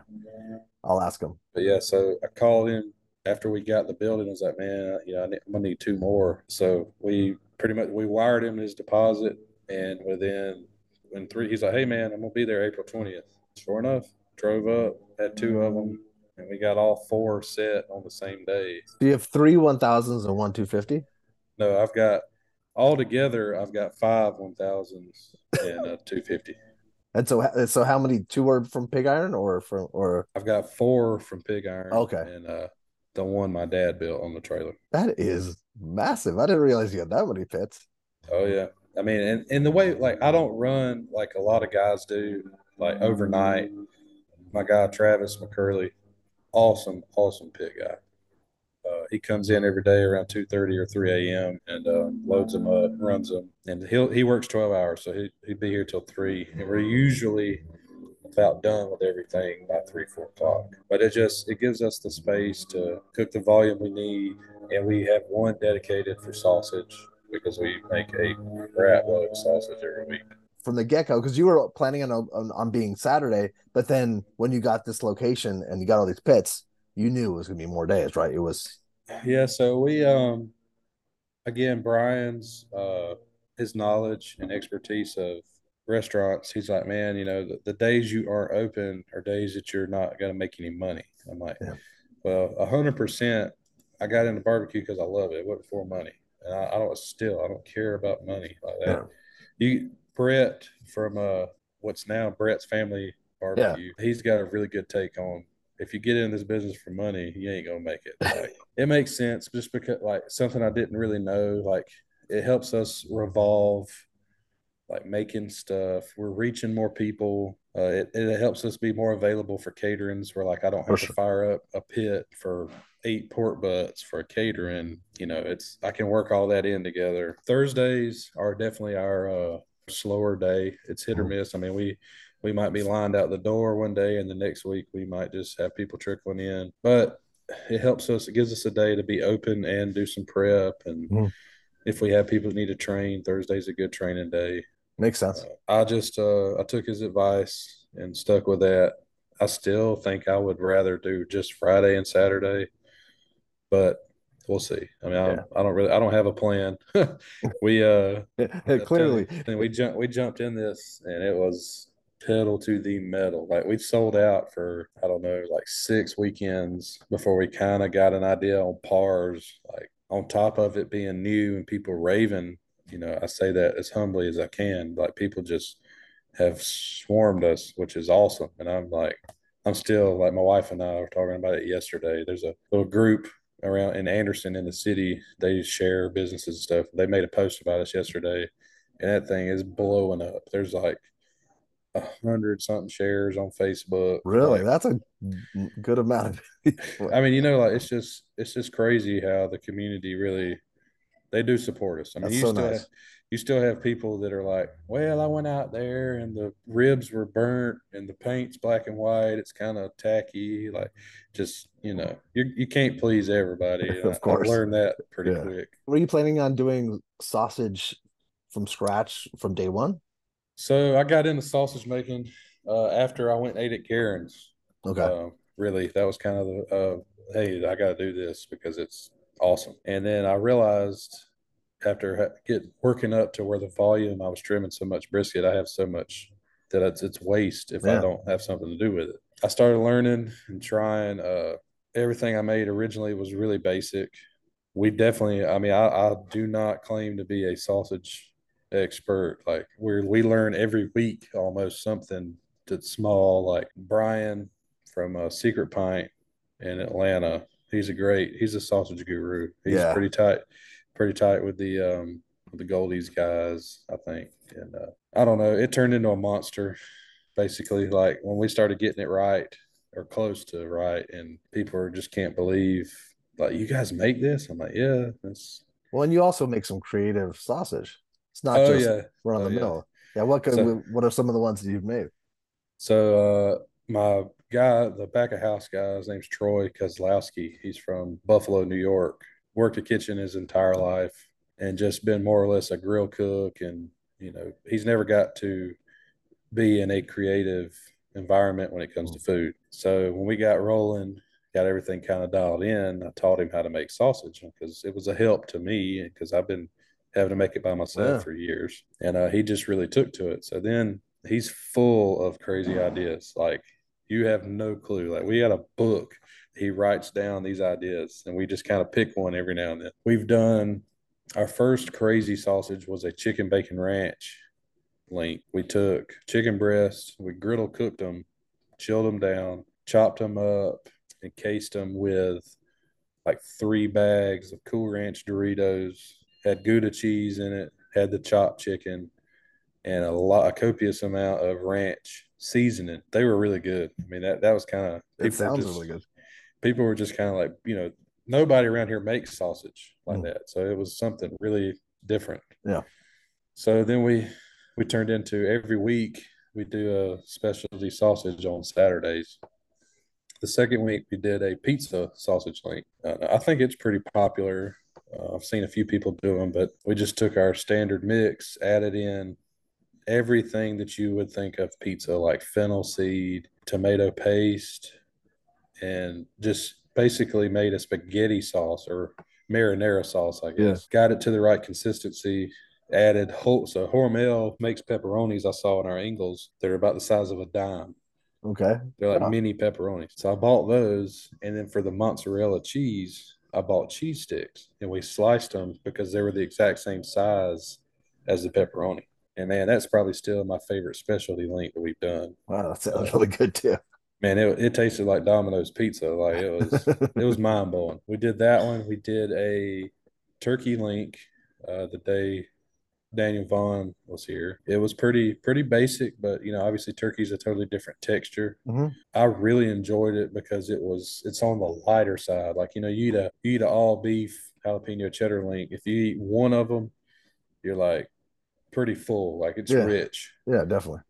I'll ask him. but yeah, so I called him after we got the building. I was like, man, you know, I need, I'm gonna need two more. So we pretty much we wired him his deposit, and within when three, he's like, hey man, I'm gonna be there April 20th. Sure enough, drove up, had two of them, and we got all four set on the same day. Do you have three 1000s and one 250? No, I've got all together. I've got five 1000s and a 250. And so, so how many? Two are from Pig Iron or from or I've got four from Pig Iron. Okay. And uh, the one my dad built on the trailer. that is massive. I didn't realize you had that many pits. Oh yeah. I mean, and, and the way like I don't run like a lot of guys do, like overnight. My guy Travis McCurley, awesome, awesome pit guy. Uh, he comes in every day around two thirty or three a.m. and uh, loads them up, runs them, and he'll he works twelve hours, so he he'd be here till three, and we're usually about done with everything by three four o'clock. But it just it gives us the space to cook the volume we need, and we have one dedicated for sausage because we make a crap load of sausage every week. from the get go because you were planning on, on on being Saturday, but then when you got this location and you got all these pits, you knew it was gonna be more days, right? It was Yeah, so we um again Brian's uh his knowledge and expertise of restaurants, he's like, Man, you know, the, the days you aren't open are days that you're not gonna make any money. I'm like, Yeah. Well, a hundred percent I got into barbecue because I love it. It wasn't for money. And I, I don't still I don't care about money like that. You Brett from uh what's now Brett's family barbecue, he's got a really good take on if you get in this business for money, you ain't gonna make it. Like, it makes sense just because like something I didn't really know. Like it helps us revolve, like making stuff. We're reaching more people. Uh, it, it helps us be more available for caterings. Where like I don't have to fire up a pit for eight pork butts for a catering. You know, it's I can work all that in together. Thursdays are definitely our uh, slower day. It's hit or miss. I mean, we we might be lined out the door one day, and the next week we might just have people trickling in. But it helps us. It gives us a day to be open and do some prep. And Mhm. if we have people that need to train, Thursday's a good training day. Makes sense. Uh, I just uh, I took his advice and stuck with that. I still think I would rather do just Friday and Saturday, but we'll see. I mean, I, yeah. I, don't really, I don't have a plan. we uh, clearly, and we jumped, we jumped in this, and it was pedal to the metal. Like we sold out for I don't know, like six weekends before we kind of got an idea on pars. Like on top of it being new and people raving, you know, I say that as humbly as I can. Like people just have swarmed us, which is awesome. And I'm like, I'm still like my wife and I were talking about it yesterday. There's a little group around in Anderson in the city. They share businesses and stuff. They made a post about us yesterday, and that thing is blowing up. There's like a hundred something shares on Facebook. Really, like, that's a good amount. I mean, you know, like it's just it's just crazy how the community really they do support us. I mean, that's you so still nice. have, you still have people that are like, well, I went out there and the ribs were burnt and the paint's black and white. It's kind of tacky. Like, just you know, you you can't please everybody. of course, I learned that pretty yeah. quick. Were you planning on doing sausage from scratch from day one? So I got into sausage making uh, after I went and ate at Garren's. Okay. Uh, really, that was kind of the uh, hey, I got to do this because it's awesome. And then I realized after get working up to where the volume I was trimming so much brisket, I have so much that it's it's waste if yeah. I don't have something to do with it. I started learning and trying. Uh, everything I made originally was really basic. We definitely, I mean, I, I do not claim to be a sausage expert. Like we we learn every week almost something that's small. Like Brian from a uh, Secret Pint in Atlanta, he's a great. He's a sausage guru. He's yeah. pretty tight, pretty tight with the um with the Goldee's guys, I think. And uh, I don't know. It turned into a monster, basically. Like when we started getting it right or close to right, and people just can't believe like you guys make this. I'm like, yeah, that's. Well, and you also make some creative sausage. It's not oh, just yeah. run of the oh, mill. Yeah. yeah. What could, so, what are some of the ones that you've made? So uh, my guy, the back of house guy, his name's Troy Kozlowski. He's from Buffalo, New York. Worked a kitchen his entire life and just been more or less a grill cook. And you know, he's never got to be in a creative environment when it comes to food. So when we got rolling, got everything kind of dialed in, I taught him how to make sausage because it was a help to me because I've been having to make it by myself yeah. for years. And uh, he just really took to it. So then he's full of crazy ideas. Like you have no clue. Like we had a book. He writes down these ideas and we just kind of pick one every now and then. We've done our first crazy sausage was a chicken bacon ranch link. We took chicken breasts, we griddle cooked them, chilled them down, chopped them up, encased them with like three bags of Cool Ranch Doritos, had Gouda cheese in it, had the chopped chicken, and a lot, a copious amount of ranch seasoning. They were really good. I mean, that that was kind of. It sounds just, really good. People were just kind of like, you know, nobody around here makes sausage like mm. that, so it was something really different. Yeah. So then we we turned into every week we do a specialty sausage on Saturdays. The second week we did a pizza sausage link. Uh, I think it's pretty popular uh, I've seen a few people do them, but we just took our standard mix, added in everything that you would think of pizza, like fennel seed, tomato paste, and just basically made a spaghetti sauce or marinara sauce, I guess. Got it to the right consistency. Added whole, so Hormel makes pepperonis I saw in our Ingles. They're about the size of a dime. Okay. They're like mini pepperonis. So I bought those. And then for the mozzarella cheese, I bought cheese sticks and we sliced them because they were the exact same size as the pepperoni. And man, that's probably still my favorite specialty link that we've done. Wow, that sounds really good too. Man, it, it tasted like Domino's pizza. Like it was, it was mind blowing. We did that one. We did a turkey link uh, the day Daniel Vaughn was here. It was pretty pretty basic, but you know, obviously turkey's a totally different texture. Mm-hmm. I really enjoyed it because it was it's on the lighter side. Like you know, you eat a you eat a all beef jalapeno cheddar link. If you eat one of them, you're like pretty full. Like it's yeah. rich. Yeah, definitely.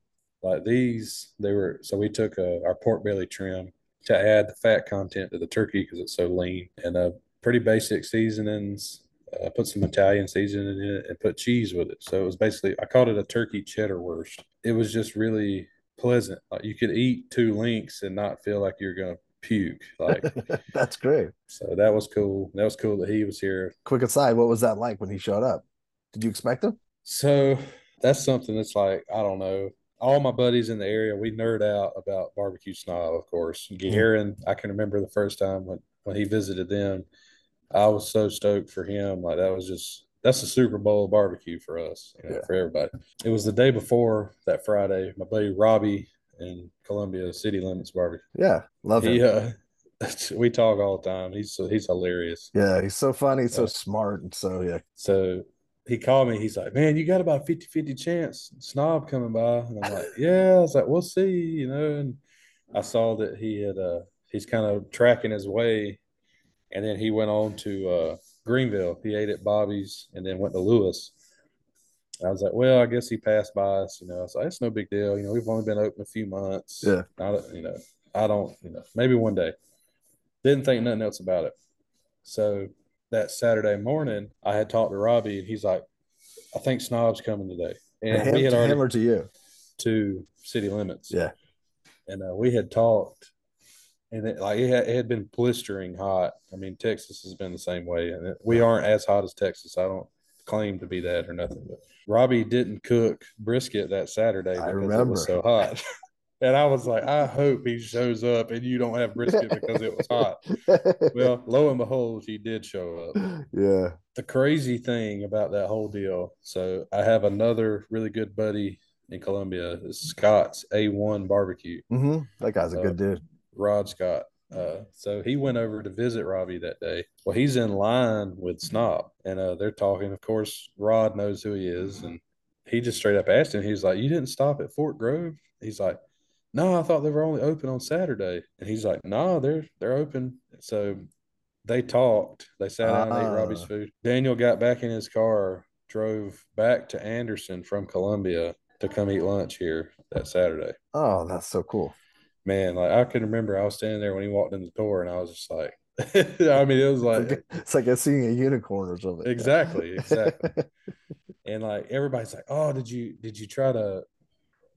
Like these, they were so we took a, uh, our pork belly trim to add the fat content to the turkey because it's so lean and uh pretty basic seasonings uh, put some Italian seasoning in it and put cheese with it. So it was basically I called it a turkey cheddar wurst. It was just really pleasant. Like you could eat two links and not feel like you're gonna puke. Like That's great. so that was cool. That was cool that he was here. Quick aside, what was that like when he showed up? Did you expect him? So that's something that's like, I don't know. All my buddies in the area, we nerd out about barbecue snob, of course. Garren, I can remember the first time when, when he visited them. I was so stoked for him. Like that was just that's the Super Bowl barbecue for us, you know, Yeah. for everybody. It was the day before that Friday. My buddy Robbie in Columbia City Limits Barbecue. Yeah, love He him. uh we talk all the time. He's he's hilarious. Yeah, he's so funny, he's so smart, and so yeah. So he called me. He's like, Man, you got about a 50 50 chance snob coming by. And I'm like, Yeah. I was like, We'll see, you know. And I saw that he had, uh, he's kind of tracking his way. And then he went on to uh, Greenville. He ate at Bobby's and then went to Lewis. I was like, Well, I guess he passed by us, you know. I was like, It's no big deal. You know, we've only been open a few months. Yeah. I don't, you know, I don't, you know, maybe one day. Didn't think nothing else about it. So that Saturday morning, I had talked to Robbie, and he's like, "I think Snob's coming today." To And him, we had to already him or to you? to City Limits, Yeah. and uh, we had talked, and it, like it had, it had been blistering hot. I mean, Texas has been the same way, and it, we aren't as hot as Texas. I don't claim to be that or nothing, but Robbie didn't cook brisket that Saturday I because it was so hot. And I was like, I hope he shows up and you don't have brisket because it was hot. Well, lo and behold, he did show up. yeah. The crazy thing about that whole deal. So I have another really good buddy in Columbia, it's Scott's A1 Barbecue, hmm That guy's a Uh, good dude. Rod Scott. Uh, so he went over to visit Robbie that day. Well, he's in line with Snob, and uh, they're talking. Of course, Rod knows who he is, and he just straight up asked him. He's like, "You didn't stop at Fork Grove?" He's like, "No, I thought they were only open on Saturday." And he's like, "No, they're they're open." So they talked. They sat down and ate Robbie's Ah. food. Daniel got back in his car, drove back to Anderson from Columbia to come eat lunch here that Saturday Oh, that's so cool. man, like I can remember I was standing there when he walked in the door and I was just like, I mean, it was like It's like, like, it's like seeing a unicorn or something. exactly, exactly. And like everybody's like, oh, did you, did you try to,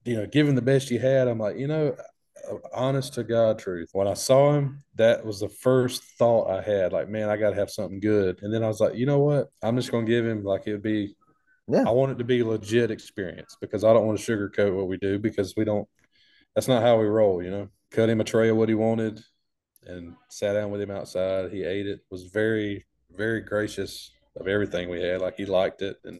you know, give him the best you had? I'm like, you know, honest to God truth. When I saw him, that was the first thought I had. Like, man, I got to have something good. And then I was like, you know what? I'm just going to give him like it would be, Yeah. I want it to be a legit experience because I don't want to sugarcoat what we do because we don't, that's not how we roll, you know. Cut him a tray of what he wanted and sat down with him outside. He ate it, was very, very gracious of everything we had. Like he liked it. And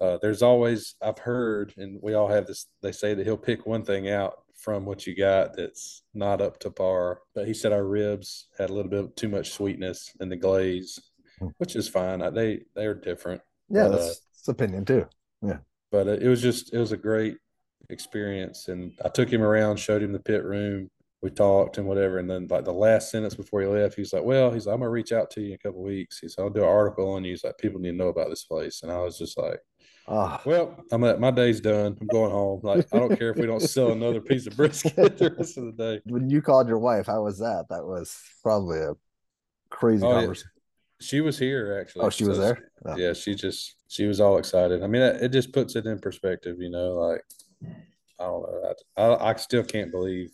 uh, there's always, I've heard, and we all have this, they say that he'll pick one thing out from what you got that's not up to par. But he said our ribs had a little bit too much sweetness in the glaze, Hmm. which is fine. I, they, they're different Yeah, But, uh, that's, that's opinion too. Yeah, but it was just it was a great experience and i took him around showed him the pit room we talked and whatever and then like the last sentence before he left he's like well he's like, i'm gonna reach out to you in a couple of weeks he's i'll do an article on you he's like people need to know about this place and i was just like Ah, well i'm at my day's done i'm going home like i don't care if we don't sell another piece of brisket the rest of the day when you called your wife, how was that? That was probably a crazy Oh, yeah. she was here actually Oh, she was there? Oh. yeah she just she was all excited i mean it, just puts it in perspective you know like i don't know I, I, I still can't believe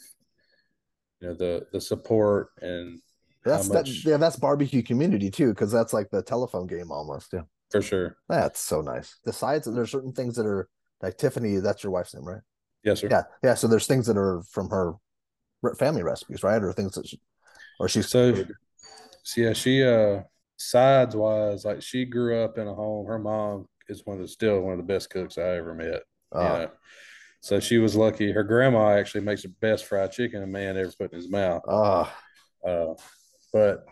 you know the the support and That's how that, yeah, that's barbecue community too, because that's like the telephone game almost. Yeah. For sure That's so nice. Besides, there's certain things that are like Tiffany, that's your wife's name, right? yes sir Yeah. Yeah. So there's things that are from her family recipes, right? Or things that she, or she's so so yeah she uh sides wise like she grew up in a home her mom is one of the still one of the best cooks i ever met uh, you know so she was lucky her grandma actually makes the best fried chicken a man ever put in his mouth uh, Uh, but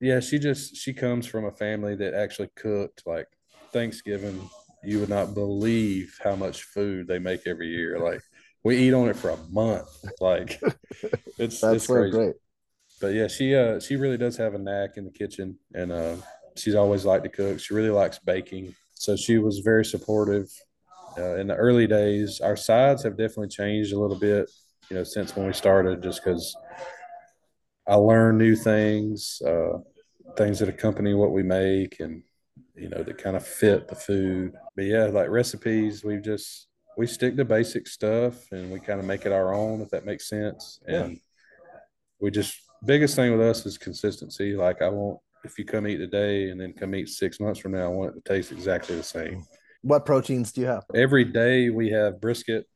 yeah, she just she comes from a family that actually cooked like Thanksgiving. You would not believe how much food they make every year. Like we eat on it for a month. Like it's that's it's so crazy. great. But yeah, she uh she really does have a knack in the kitchen, and uh, she's always liked to cook. She really likes baking, so she was very supportive. Uh, in the early days, our sides have definitely changed a little bit, you know, since when we started, just because I learn new things, uh, things that accompany what we make, and you know that kind of fit the food. But yeah, like recipes, we just we stick to basic stuff and we kind of make it our own, if that makes sense. Yeah. We just biggest thing with us is consistency. Like I want if you come eat today and then come eat six months from now, I want it to taste exactly the same. What proteins do you have? Every day we have brisket,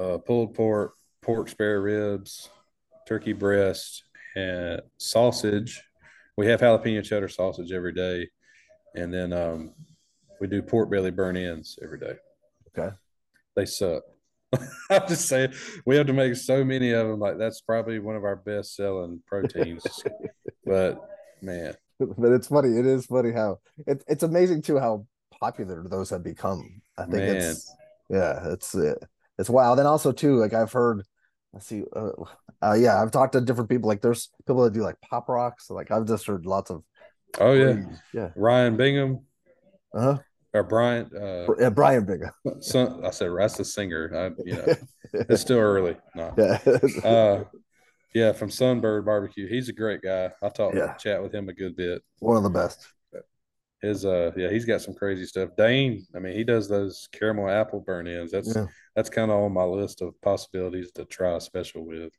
uh, pulled pork, pork spare ribs, turkey breast, and sausage. We have jalapeno cheddar sausage every day, and then um, we do pork belly burn ends every day. Okay. They suck. I'm just saying we have to make so many of them. Like that's probably one of our best selling proteins. but man, but it's funny. It is funny how it, it's amazing too how popular those have become. I think man. it's yeah, it's it's wild. And also too, like I've heard. Let's see. Uh, uh, yeah, I've talked to different people. Like there's people that do like pop rocks. Like I've just heard lots of. Oh yeah, yeah. Ryan Bingham. Uh huh or Brian. Uh, yeah, Brian Bingham. Son, I said that's the singer. I, you know, it's still early. No. Yeah. uh, yeah, from Sunbird Barbecue. He's a great guy. I talked yeah. chat with him a good bit. One of the best. His uh yeah, he's got some crazy stuff. Dayne, I mean, he does those caramel apple burn ends. That's yeah. that's kind of on my list of possibilities to try a special with.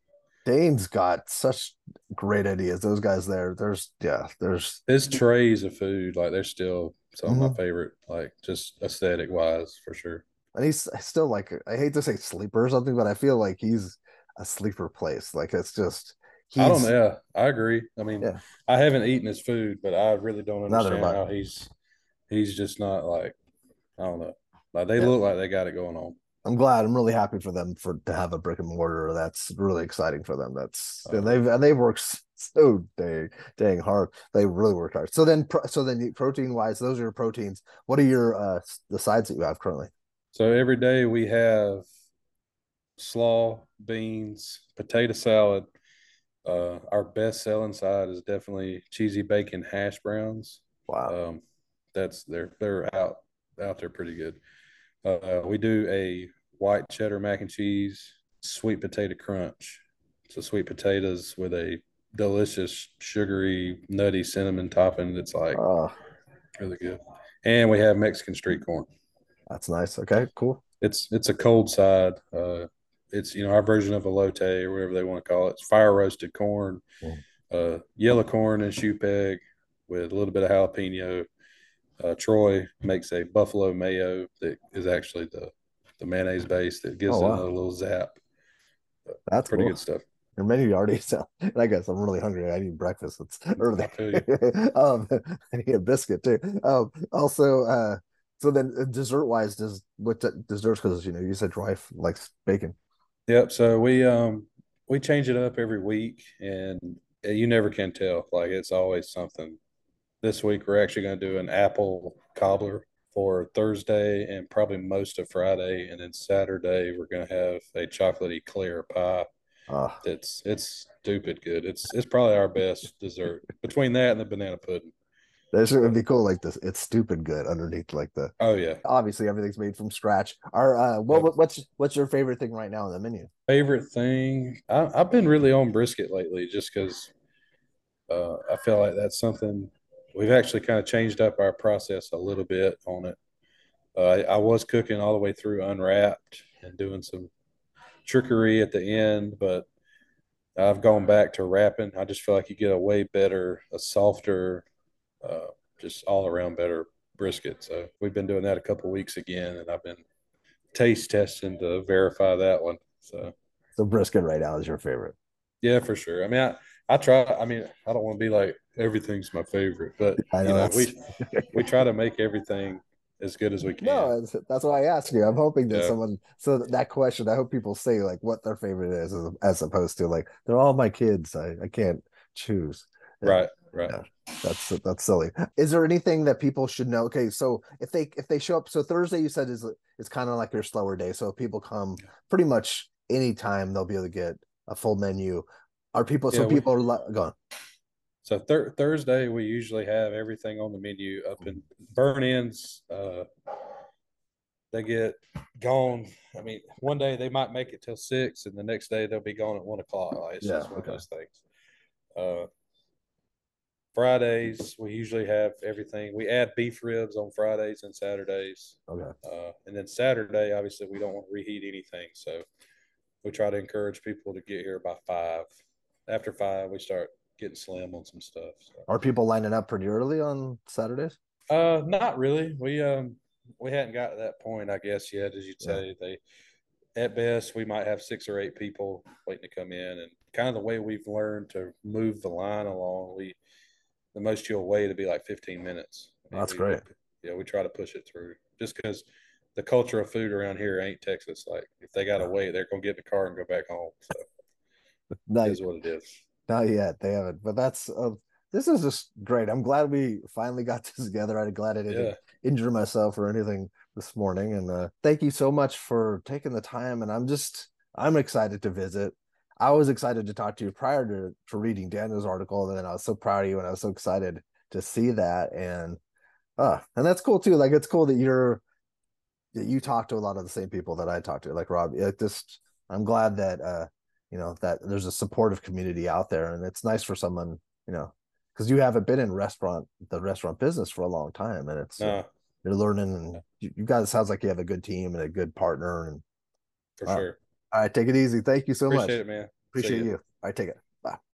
Dayne's got such great ideas. Those guys there, there's yeah, there's his trays of food, like they're still some mm-hmm. of my mm-hmm. favorite, like just aesthetic wise for sure. And he's still like I hate to say sleeper or something, but I feel like he's a sleeper place. Like it's just I don't know. Yeah, I agree. I mean, yeah. I haven't eaten his food, but I really don't understand how he's he's just not like I don't know. Like they yeah. look like they got it going on. I'm glad. I'm really happy for them for to have a brick and mortar. That's really exciting for them. That's and they've and they've worked so dang dang hard. They really worked hard. So then, so then, protein wise, those are your proteins. What are your uh the sides that you have currently? So every day we have slaw, beans, potato salad. Uh, our best selling side is definitely cheesy bacon hash browns. Wow, um, that's they're they're out out there pretty good. Uh, we do a white cheddar mac and cheese, sweet potato crunch. So sweet potatoes with a delicious, sugary, nutty cinnamon topping. That's like really good. And we have Mexican street corn. That's nice. Okay, cool. It's it's a cold side. Uh, it's you know our version of a elote or whatever they want to call it. It's fire roasted corn, mm. uh, yellow corn and shoe peg with a little bit of jalapeno, uh, Troy makes a buffalo mayo that is actually the the mayonnaise base that gives oh, wow. it a little zap. But That's pretty cool. good stuff. Your menu already sounds. And I guess I'm really hungry. I need breakfast. It's early. um, I need a biscuit too. Um, also, uh, so then uh, dessert wise, does what desserts? Because you know you said Troy likes bacon. Yep. So we um we change it up every week, and you never can tell. Like it's always something this week we're actually going to do an apple cobbler for Thursday and probably most of Friday, and then Saturday we're going to have a chocolatey clear pie. Uh, it's it's stupid good. It's it's probably our best dessert between that and the banana pudding. That would be cool. Like this, it's stupid good underneath. Like the oh yeah. Obviously, everything's made from scratch. Our uh, what, yep. what's what's your favorite thing right now on the menu? Favorite thing? I, have been really on brisket lately, just because uh, I feel like that's something we've actually kind of changed up our process a little bit on it. Uh, I was cooking all the way through unwrapped and doing some trickery at the end, but I've gone back to wrapping. I just feel like you get a way better, a softer, uh, just all around better brisket. So we've been doing that a couple weeks again, and I've been taste testing to verify that one. So, so brisket right now is your favorite? Yeah, for sure. I mean, I, I try. I mean, I don't want to be like everything's my favorite, but know, you know, we we try to make everything as good as we can. No, that's why I asked you. I'm hoping that yeah. someone so that question. I hope people say like what their favorite is, as, as opposed to like they're all my kids. I I can't choose. Right. Right. Yeah, that's that's silly. Is there anything that people should know? Okay, so if they if they show up, so Thursday you said is it's kind of like your slower day. So if people come pretty much anytime, they'll be able to get a full menu. Are people yeah, so people we, are gone? So thir- Thursday we usually have everything on the menu up in burn ends. Uh, they get gone. I mean, one day they might make it till six, and the next day they'll be gone at one o'clock. It's yeah, just one okay. of those things. Uh, Fridays we usually have everything. We add beef ribs on Fridays and Saturdays. Okay. Uh, and then Saturday, obviously, we don't want to reheat anything, so we try to encourage people to get here by five. after five, we start getting slim on some stuff. So. Are people lining up pretty early on Saturdays? Uh, not really. We um we hadn't got to that point, I guess, yet. As you'd say, yeah. they at best we might have six or eight people waiting to come in, and kind of the way we've learned to move the line along, we the most you'll wait to be like 15 minutes. That's we, great. Yeah, we try to push it through just because the culture of food around here ain't Texas. Like if they got to wait, they're gonna get in the car and go back home. So that is what it is. Not yet. They haven't, but that's uh, this is just great. I'm glad we finally got this together. I'm glad I didn't yeah. injure myself or anything this morning. And uh, thank you so much for taking the time. And I'm just I'm excited to visit. I was excited to talk to you prior to, to reading Daniel's article, and then I was so proud of you, and I was so excited to see that. And uh, and that's cool too. Like it's cool that you're that you talk to a lot of the same people that I talk to, like Rob. Like just I'm glad that uh, you know, that there's a supportive community out there, and it's nice for someone, you know, because you haven't been in restaurant the restaurant business for a long time, and it's uh, you're learning, and you, you, guys sounds like you have a good team and a good partner, and for uh, sure. All right, take it easy. Thank you so Appreciate much. Appreciate it, man. Appreciate you. All right, take it.